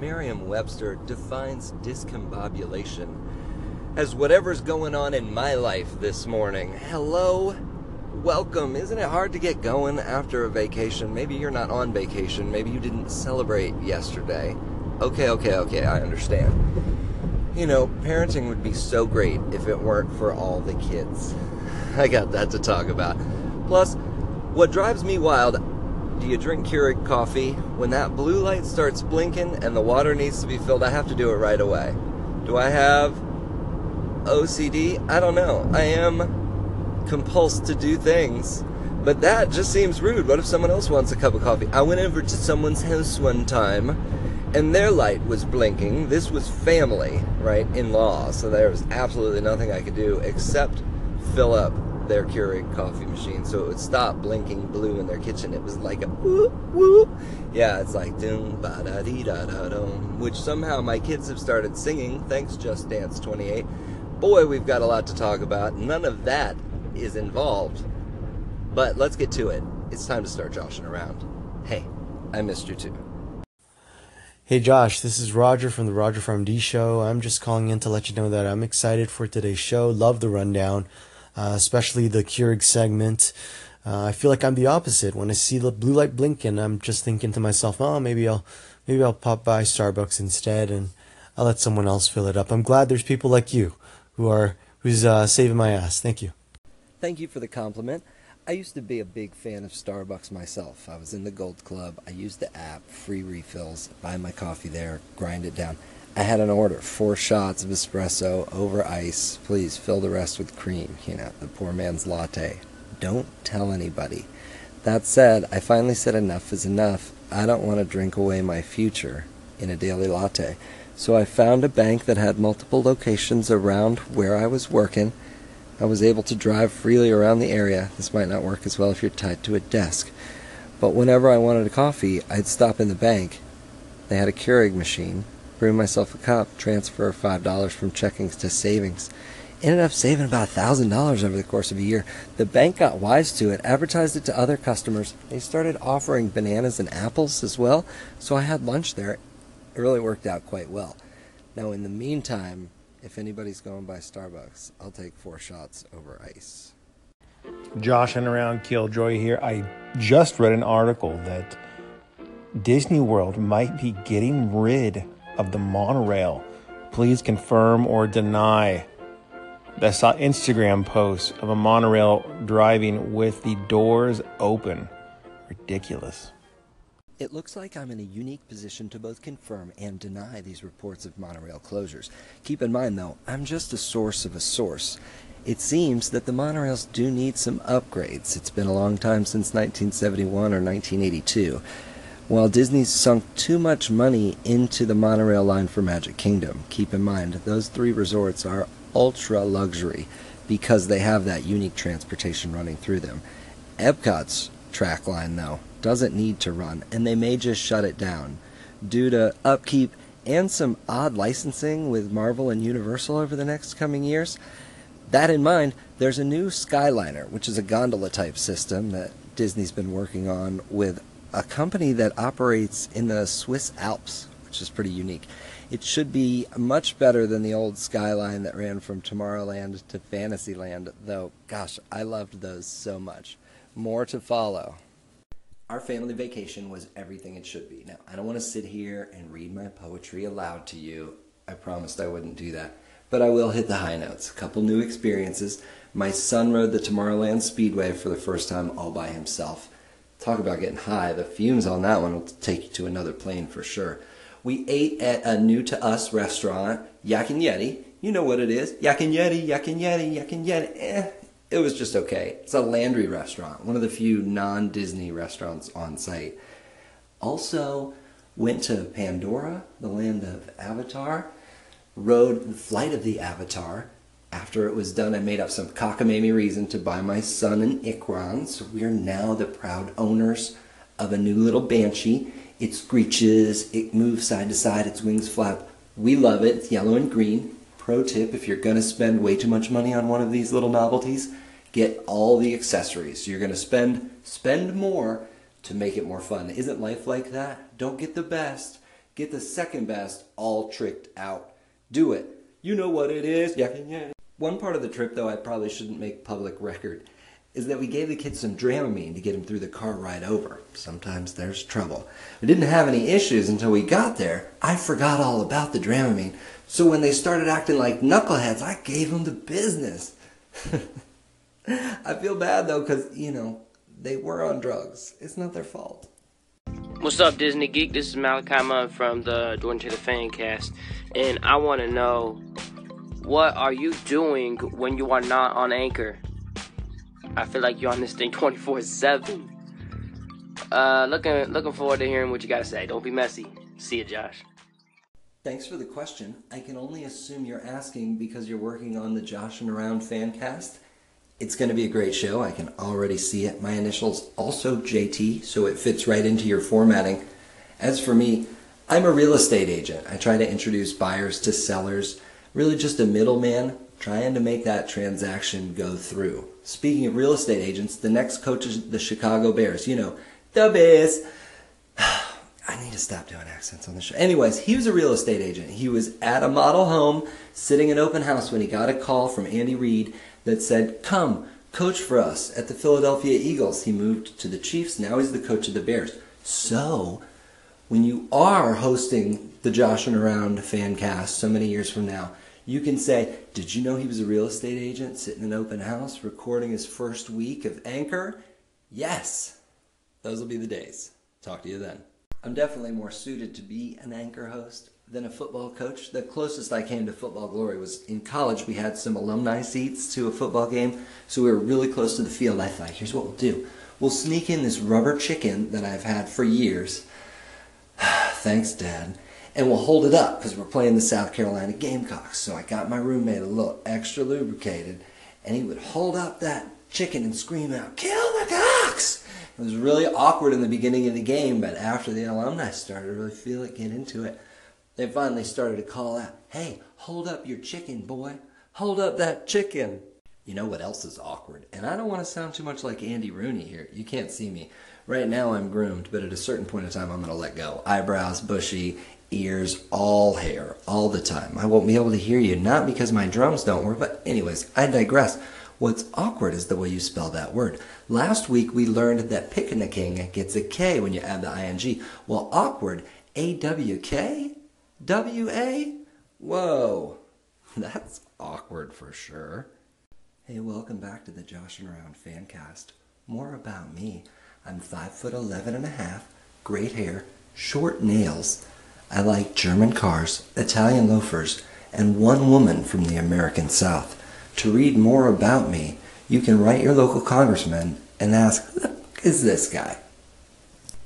Merriam Webster defines discombobulation as whatever's going on in my life this morning. Hello, welcome. Isn't it hard to get going after a vacation? Maybe you're not on vacation, maybe you didn't celebrate yesterday. Okay, okay, okay, I understand. You know, parenting would be so great if it weren't for all the kids. I got that to talk about. Plus, what drives me wild do you drink Keurig coffee? When that blue light starts blinking and the water needs to be filled, I have to do it right away. Do I have OCD? I don't know. I am compulsed to do things. But that just seems rude. What if someone else wants a cup of coffee? I went over to someone's house one time and their light was blinking. This was family, right? In law. So there was absolutely nothing I could do except fill up their Keurig coffee machine so it would stop blinking blue in their kitchen. It was like a whoop whoop. Yeah, it's like doom ba da dee da da dum, which somehow my kids have started singing. Thanks, Just Dance 28. Boy, we've got a lot to talk about. None of that is involved. But let's get to it. It's time to start joshing around. Hey, I missed you too. Hey Josh, this is Roger from the Roger from D Show. I'm just calling in to let you know that I'm excited for today's show. Love the rundown uh, especially the Keurig segment. Uh, I feel like I'm the opposite. When I see the blue light blinking, I'm just thinking to myself, "Oh, maybe I'll maybe I'll pop by Starbucks instead, and I'll let someone else fill it up." I'm glad there's people like you who are who's uh, saving my ass. Thank you. Thank you for the compliment. I used to be a big fan of Starbucks myself. I was in the Gold Club. I used the app, free refills, buy my coffee there, grind it down. I had an order, four shots of espresso over ice. Please fill the rest with cream. You know, the poor man's latte. Don't tell anybody. That said, I finally said enough is enough. I don't want to drink away my future in a daily latte. So I found a bank that had multiple locations around where I was working. I was able to drive freely around the area. This might not work as well if you're tied to a desk. But whenever I wanted a coffee, I'd stop in the bank. They had a Keurig machine brew myself a cup, transfer $5 from checkings to savings. Ended up saving about $1,000 over the course of a year. The bank got wise to it, advertised it to other customers. They started offering bananas and apples as well, so I had lunch there. It really worked out quite well. Now, in the meantime, if anybody's going by Starbucks, I'll take four shots over ice. Josh and around Killjoy here. I just read an article that Disney World might be getting rid of the monorail. Please confirm or deny. I saw Instagram posts of a monorail driving with the doors open. Ridiculous. It looks like I'm in a unique position to both confirm and deny these reports of monorail closures. Keep in mind, though, I'm just a source of a source. It seems that the monorails do need some upgrades. It's been a long time since 1971 or 1982. While Disney's sunk too much money into the monorail line for Magic Kingdom, keep in mind those three resorts are ultra luxury because they have that unique transportation running through them. Epcot's track line, though, doesn't need to run, and they may just shut it down due to upkeep and some odd licensing with Marvel and Universal over the next coming years. That in mind, there's a new Skyliner, which is a gondola type system that Disney's been working on with a company that operates in the Swiss Alps, which is pretty unique. It should be much better than the old Skyline that ran from Tomorrowland to Fantasyland, though, gosh, I loved those so much. More to follow. Our family vacation was everything it should be. Now, I don't want to sit here and read my poetry aloud to you. I promised I wouldn't do that. But I will hit the high notes. A couple new experiences. My son rode the Tomorrowland Speedway for the first time all by himself. Talk about getting high. The fumes on that one will take you to another plane for sure. We ate at a new to us restaurant, Yak and Yeti. You know what it is. Yak and Yeti, Yak and Yeti, Yak and Yeti. Eh, it was just okay. It's a Landry restaurant, one of the few non Disney restaurants on site. Also, went to Pandora, the land of Avatar, rode the Flight of the Avatar, after it was done, I made up some cockamamie reason to buy my son an Ikran, so we are now the proud owners of a new little Banshee. It screeches, it moves side to side, its wings flap. We love it. It's yellow and green. Pro tip if you're going to spend way too much money on one of these little novelties, get all the accessories. You're going to spend spend more to make it more fun. Isn't life like that? Don't get the best, Get the second best all tricked out. Do it. You know what it is. Yeah, yeah. One part of the trip, though, I probably shouldn't make public record, is that we gave the kids some Dramamine to get them through the car ride over. Sometimes there's trouble. We didn't have any issues until we got there. I forgot all about the Dramamine. So when they started acting like knuckleheads, I gave them the business. I feel bad though, because, you know, they were on drugs. It's not their fault. What's up, Disney Geek? This is Malachi Munn from the Jordan Taylor Fan Cast, and I want to know what are you doing when you are not on Anchor? I feel like you're on this thing 24/7. Uh, looking looking forward to hearing what you got to say. Don't be messy. See you, Josh. Thanks for the question. I can only assume you're asking because you're working on the Josh and Around fan cast. It's going to be a great show. I can already see it. My initials also JT, so it fits right into your formatting. As for me, I'm a real estate agent. I try to introduce buyers to sellers, really just a middleman trying to make that transaction go through. Speaking of real estate agents, the next coach is the Chicago Bears. You know, the Bears. I need to stop doing accents on the show. Anyways, he was a real estate agent. He was at a model home, sitting in open house when he got a call from Andy Reid that said, Come, coach for us at the Philadelphia Eagles. He moved to the Chiefs. Now he's the coach of the Bears. So, when you are hosting the Josh and Around fan cast so many years from now, you can say, Did you know he was a real estate agent sitting in an open house recording his first week of Anchor? Yes. Those will be the days. Talk to you then. I'm definitely more suited to be an anchor host than a football coach. The closest I came to football glory was in college. We had some alumni seats to a football game, so we were really close to the field. I thought, here's what we'll do we'll sneak in this rubber chicken that I've had for years. Thanks, Dad. And we'll hold it up because we're playing the South Carolina Gamecocks. So I got my roommate a little extra lubricated, and he would hold up that chicken and scream out, Kill the Cocks! It was really awkward in the beginning of the game, but after the alumni started to really feel it, get into it, they finally started to call out, Hey, hold up your chicken, boy. Hold up that chicken. You know what else is awkward? And I don't want to sound too much like Andy Rooney here. You can't see me. Right now I'm groomed, but at a certain point in time I'm going to let go. Eyebrows, bushy, ears, all hair, all the time. I won't be able to hear you, not because my drums don't work, but anyways, I digress. What's awkward is the way you spell that word. Last week we learned that picnicking gets a K when you add the ing. Well, awkward, A-W-K? W-A? Whoa, that's awkward for sure. Hey, welcome back to the Josh and Around Fancast. More about me. I'm five foot eleven and a half, great hair, short nails. I like German cars, Italian loafers, and one woman from the American South. To read more about me, you can write your local congressman and ask, who is this guy?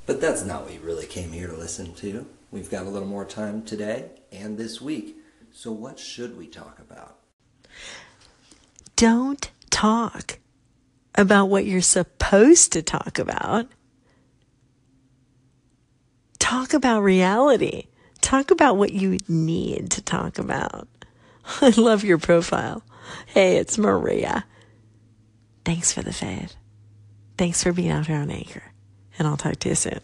But that's not what you really came here to listen to. We've got a little more time today and this week. So what should we talk about? Don't talk about what you're supposed to talk about. Talk about reality. Talk about what you need to talk about. I love your profile. Hey, it's Maria. Thanks for the fave. Thanks for being out here on Anchor. And I'll talk to you soon.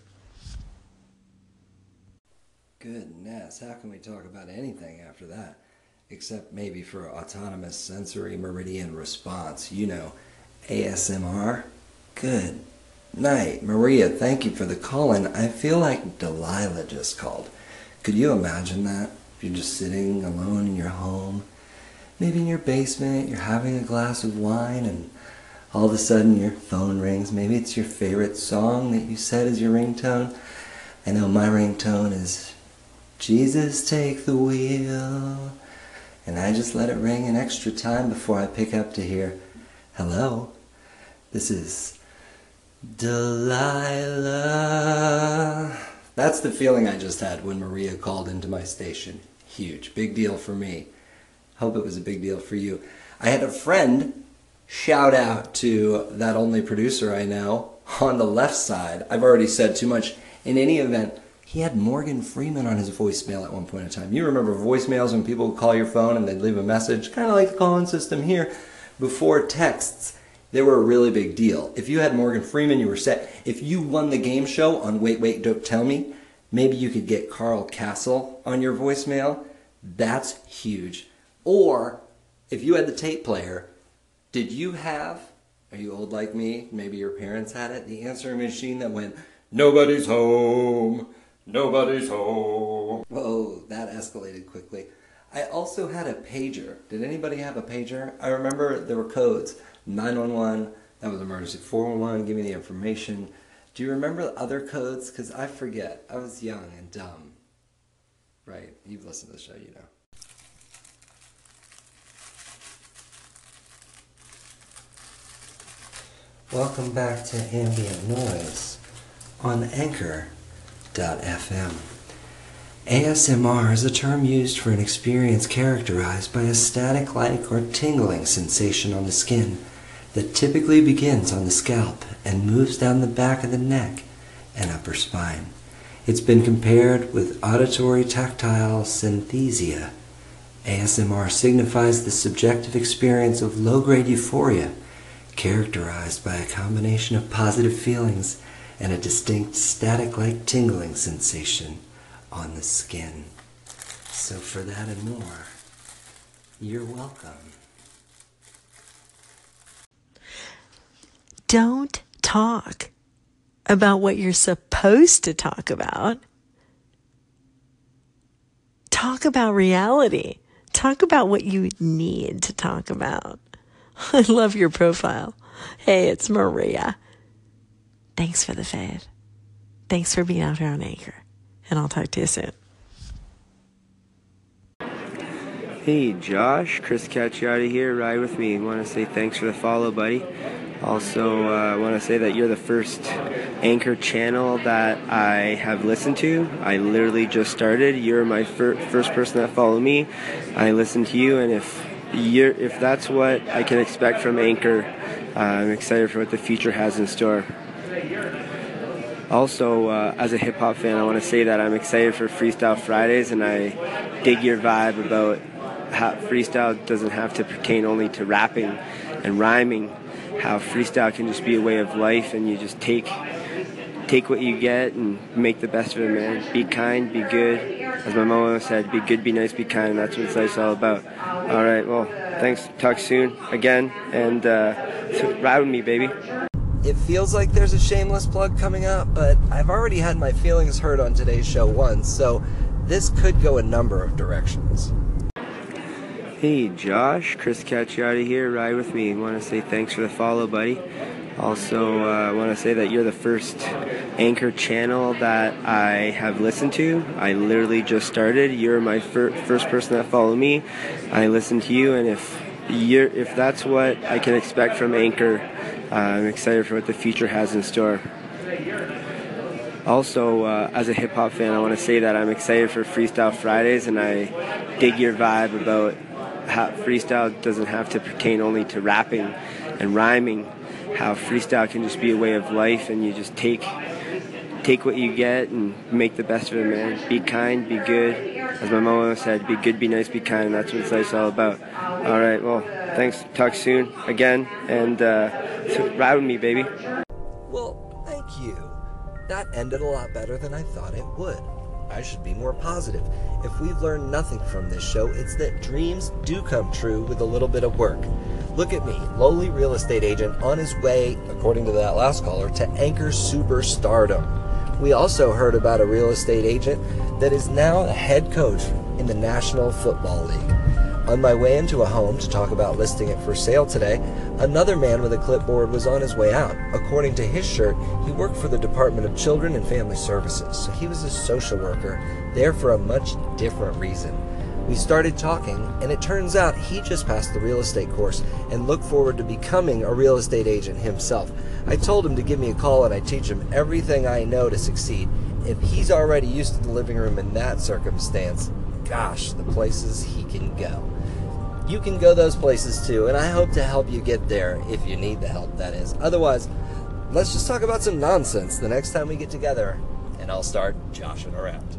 Goodness, how can we talk about anything after that? Except maybe for autonomous sensory meridian response. You know, ASMR. Good night. Maria, thank you for the call in. I feel like Delilah just called. Could you imagine that? If you're just sitting alone in your home, maybe in your basement, you're having a glass of wine, and all of a sudden your phone rings. Maybe it's your favorite song that you set as your ringtone. I know my ringtone is Jesus Take the Wheel. And I just let it ring an extra time before I pick up to hear, hello, this is Delilah. That's the feeling I just had when Maria called into my station. Huge. Big deal for me. Hope it was a big deal for you. I had a friend shout out to that only producer I know on the left side. I've already said too much. In any event, he had Morgan Freeman on his voicemail at one point in time. You remember voicemails when people would call your phone and they'd leave a message, kind of like the call-in system here, before texts. They were a really big deal. If you had Morgan Freeman, you were set. If you won the game show on Wait, Wait, Don't Tell Me, Maybe you could get Carl Kasell on your voicemail. That's huge. Or if you had the tape player, did you have, are you old like me? Maybe your parents had it, the answering machine that went, Nobody's home, nobody's home. Whoa, that escalated quickly. I also had a pager. Did anybody have a pager? I remember there were codes 911, that was emergency, 411, give me the information. Do you remember the other codes? Because I forget. I was young and dumb. Right, you've listened to the show, you know. Welcome back to Ambient Noise on Anchor.fm. ASMR is a term used for an experience characterized by a static like or tingling sensation on the skin that typically begins on the scalp and moves down the back of the neck and upper spine. It's been compared with auditory tactile synesthesia. ASMR signifies the subjective experience of low grade euphoria characterized by a combination of positive feelings and a distinct static like tingling sensation on the skin. So, for that and more, you're welcome. Don't talk about what you're supposed to talk about. Talk about reality. Talk about what you need to talk about. I love your profile. Hey, it's Maria. Thanks for the fade. Thanks for being out here on Anchor. And I'll talk to you soon. Hey Josh, Chris Cacciati here. Ride with me. Want to say thanks for the follow, buddy. Also, I uh, want to say that you're the first anchor channel that I have listened to. I literally just started. You're my fir- first person that followed me. I listened to you, and if you're, if that's what I can expect from Anchor, uh, I'm excited for what the future has in store. Also, uh, as a hip hop fan, I want to say that I'm excited for Freestyle Fridays, and I dig your vibe about how freestyle doesn't have to pertain only to rapping and rhyming how freestyle can just be a way of life and you just take take what you get and make the best of it, man. Be kind, be good. As my mom always said, be good, be nice, be kind. That's what life's all about. All right, well, thanks. Talk soon again, and uh, ride with me, baby. It feels like there's a shameless plug coming up, but I've already had my feelings hurt on today's show once, so this could go a number of directions. Hey Josh, Chris Cacciati here. Ride with me. Want to say thanks for the follow, buddy. Also, uh, want to say that you're the first anchor channel that I have listened to. I literally just started. You're my fir- first person that followed me. I listened to you, and if you're if that's what I can expect from Anchor, uh, I'm excited for what the future has in store. Also, uh, as a hip hop fan, I want to say that I'm excited for Freestyle Fridays, and I dig your vibe about how freestyle doesn't have to pertain only to rapping and rhyming. How freestyle can just be a way of life, and you just take take what you get and make the best of it, man. Be kind, be good. As my mom always said, be good, be nice, be kind. That's what life's all about. All right, well, thanks. Talk soon again, and uh, ride with me, baby. Well, thank you. That ended a lot better than I thought it would. I should be more positive. If we've learned nothing from this show, it's that dreams do come true with a little bit of work. Look at me, lowly real estate agent on his way, according to that last caller, to anchor superstardom. We also heard about a real estate agent that is now a head coach in the National Football League. On my way into a home to talk about listing it for sale today, another man with a clipboard was on his way out. According to his shirt, he worked for the Department of Children and Family Services, so he was a social worker, there for a much different reason. We started talking, and it turns out he just passed the real estate course and looked forward to becoming a real estate agent himself. I told him to give me a call and I teach him everything I know to succeed. If he's already used to the living room in that circumstance, gosh, the places he can go. You can go those places too, and I hope to help you get there if you need the help, that is. Otherwise, let's just talk about some nonsense the next time we get together, and I'll start joshing around.